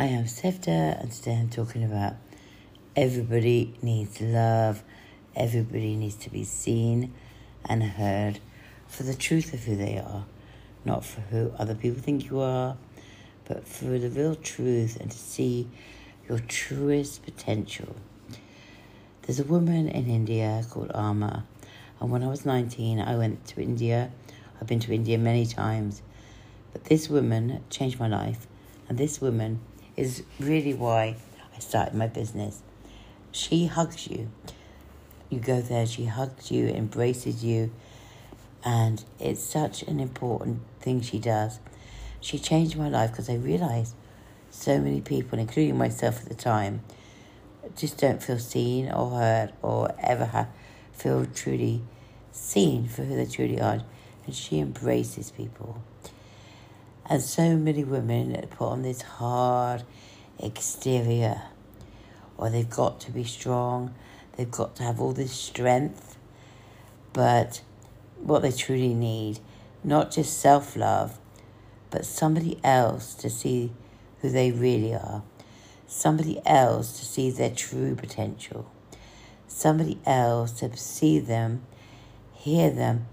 Hi, I'm Sefta, and today I'm talking about everybody needs love, everybody needs to be seen and heard for the truth of who they are, not for who other people think you are, but for the real truth and to see your truest potential. There's a woman in India called Amma, and when I was 19, I went to India. I've been to India many times, but this woman changed my life, and this woman is really why I started my business. She hugs you. You go there, she hugs you, embraces you, and it's such an important thing she does. She changed my life because I realized so many people, including myself at the time, just don't feel seen or heard or ever have, feel truly seen for who they truly are. And she embraces people. And so many women put on this hard exterior, or they've got to be strong, they've got to have all this strength. But what they truly need, not just self love, but somebody else to see who they really are, somebody else to see their true potential, somebody else to see them, hear them,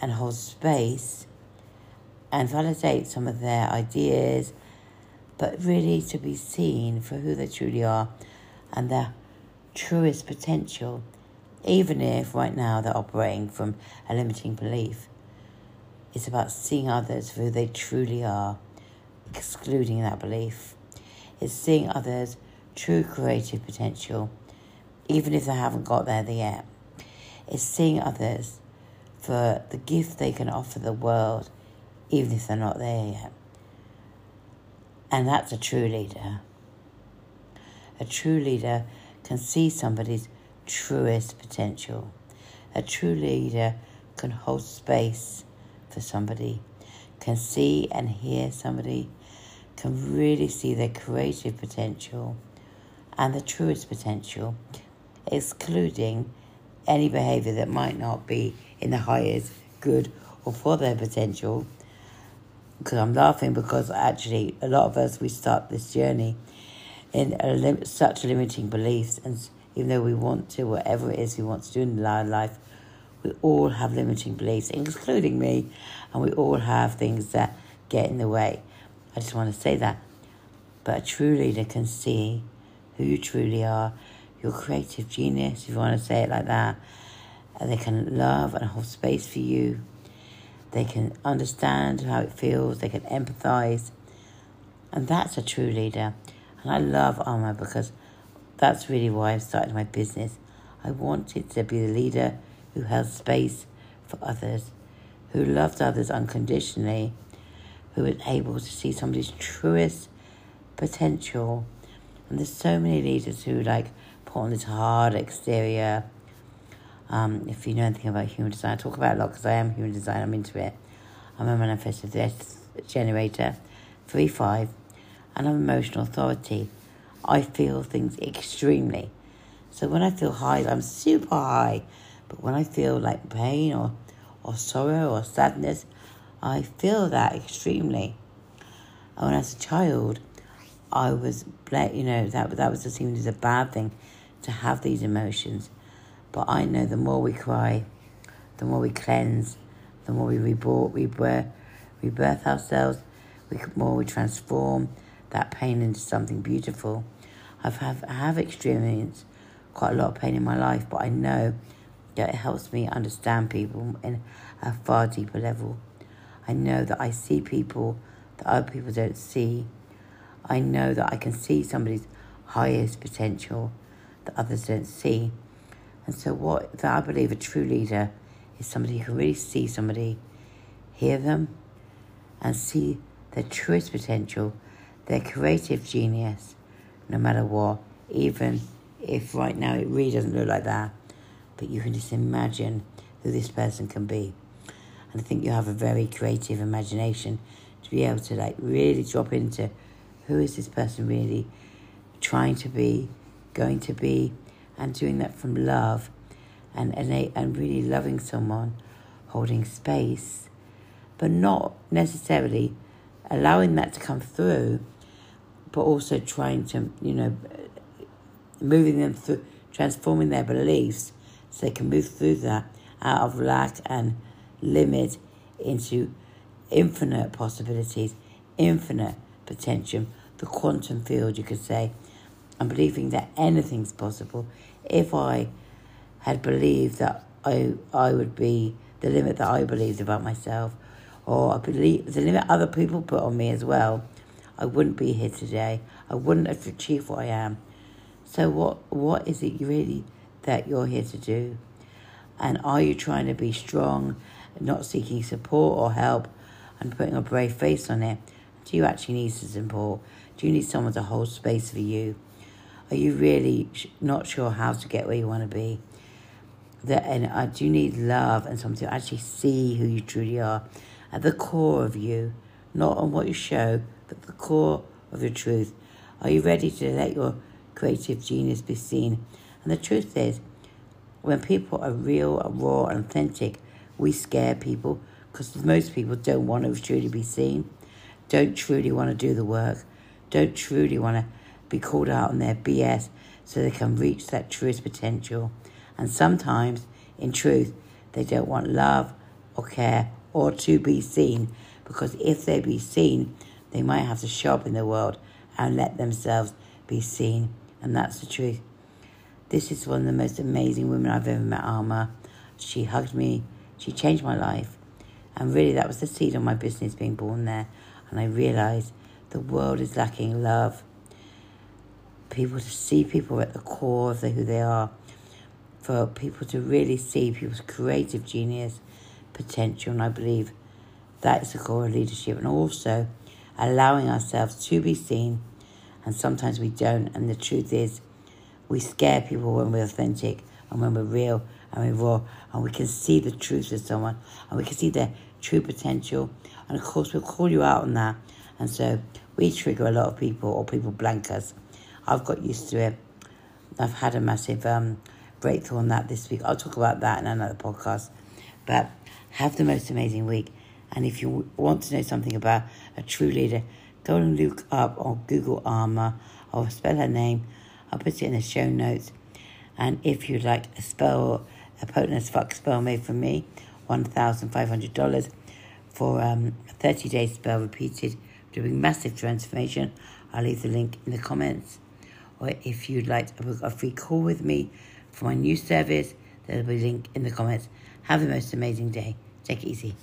and hold space and validate some of their ideas, but really to be seen for who they truly are and their truest potential, even if right now they're operating from a limiting belief. It's about seeing others for who they truly are, excluding that belief. It's seeing others' true creative potential, even if they haven't got there yet. It's seeing others for the gift they can offer the world even if they're not there yet. And that's a true leader. A true leader can see somebody's truest potential. A true leader can hold space for somebody, can see and hear somebody, can really see their creative potential and the truest potential, excluding any behavior that might not be in the highest good or for their potential because I'm laughing because actually a lot of us we start this journey in lim- such limiting beliefs, and even though we want to, whatever it is we want to do in our life, we all have limiting beliefs, including me, and we all have things that get in the way. I just want to say that. But a true leader can see who you truly are, your creative genius, if you want to say it like that. And they can love and hold space for you they can understand how it feels, they can empathize. And that's a true leader. And I love Amma because that's really why I started my business. I wanted to be the leader who held space for others, who loved others unconditionally, who was able to see somebody's truest potential. And there's so many leaders who like put on this hard exterior um, if you know anything about human design, I talk about a lot because I am human design, I'm into it. I'm a manifesting generator, 3 5, and I'm emotional authority. I feel things extremely. So when I feel high, I'm super high. But when I feel like pain or, or sorrow or sadness, I feel that extremely. And when I was a child, I was, you know, that, that was seen as a bad thing to have these emotions. But I know the more we cry, the more we cleanse, the more we rebirth, rebirth, ourselves, the more we transform that pain into something beautiful. I've have, I have experienced quite a lot of pain in my life, but I know that it helps me understand people in a far deeper level. I know that I see people that other people don't see. I know that I can see somebody's highest potential that others don't see. And so, what that I believe a true leader is somebody who can really see somebody, hear them, and see their truest potential, their creative genius, no matter what, even if right now it really doesn't look like that. But you can just imagine who this person can be. And I think you have a very creative imagination to be able to like really drop into who is this person really trying to be, going to be, and doing that from love and, and, and really loving someone, holding space, but not necessarily allowing that to come through, but also trying to, you know, moving them through, transforming their beliefs so they can move through that out of lack and limit into infinite possibilities, infinite potential, the quantum field, you could say, and believing that anything's possible. If I had believed that I, I would be the limit that I believed about myself, or I believe the limit other people put on me as well, I wouldn't be here today. I wouldn't have achieved what I am. So what what is it really that you're here to do? And are you trying to be strong, not seeking support or help, and putting a brave face on it? Do you actually need support? Do you need someone to hold space for you? Are you really not sure how to get where you want to be? That and uh, do you need love and something to actually see who you truly are at the core of you, not on what you show, but the core of your truth. Are you ready to let your creative genius be seen? And the truth is, when people are real, raw, and authentic, we scare people because most people don't want to truly be seen, don't truly want to do the work, don't truly want to be called out on their BS so they can reach that truest potential. And sometimes, in truth, they don't want love or care or to be seen because if they be seen, they might have to show up in the world and let themselves be seen. And that's the truth. This is one of the most amazing women I've ever met, Amma. She hugged me, she changed my life. And really, that was the seed of my business being born there. And I realized the world is lacking love. People to see people at the core of the, who they are. For people to really see people's creative genius, potential. And I believe that is the core of leadership. And also allowing ourselves to be seen. And sometimes we don't. And the truth is, we scare people when we're authentic and when we're real and we're raw and we can see the truth of someone and we can see their true potential. And of course, we'll call you out on that. And so we trigger a lot of people or people blank us. I've got used to it. I've had a massive um, breakthrough on that this week. I'll talk about that in another podcast. But have the most amazing week. And if you want to know something about a true leader, go and look up on Google Amma. I'll spell her name I'll put it in the show notes. And if you'd like a spell, a potent as fuck spell made from me, $1,500 for um, a 30 day spell repeated doing massive transformation, I'll leave the link in the comments. Or if you'd like to book a free call with me for my new service, there'll be a link in the comments. Have the most amazing day. Take it easy.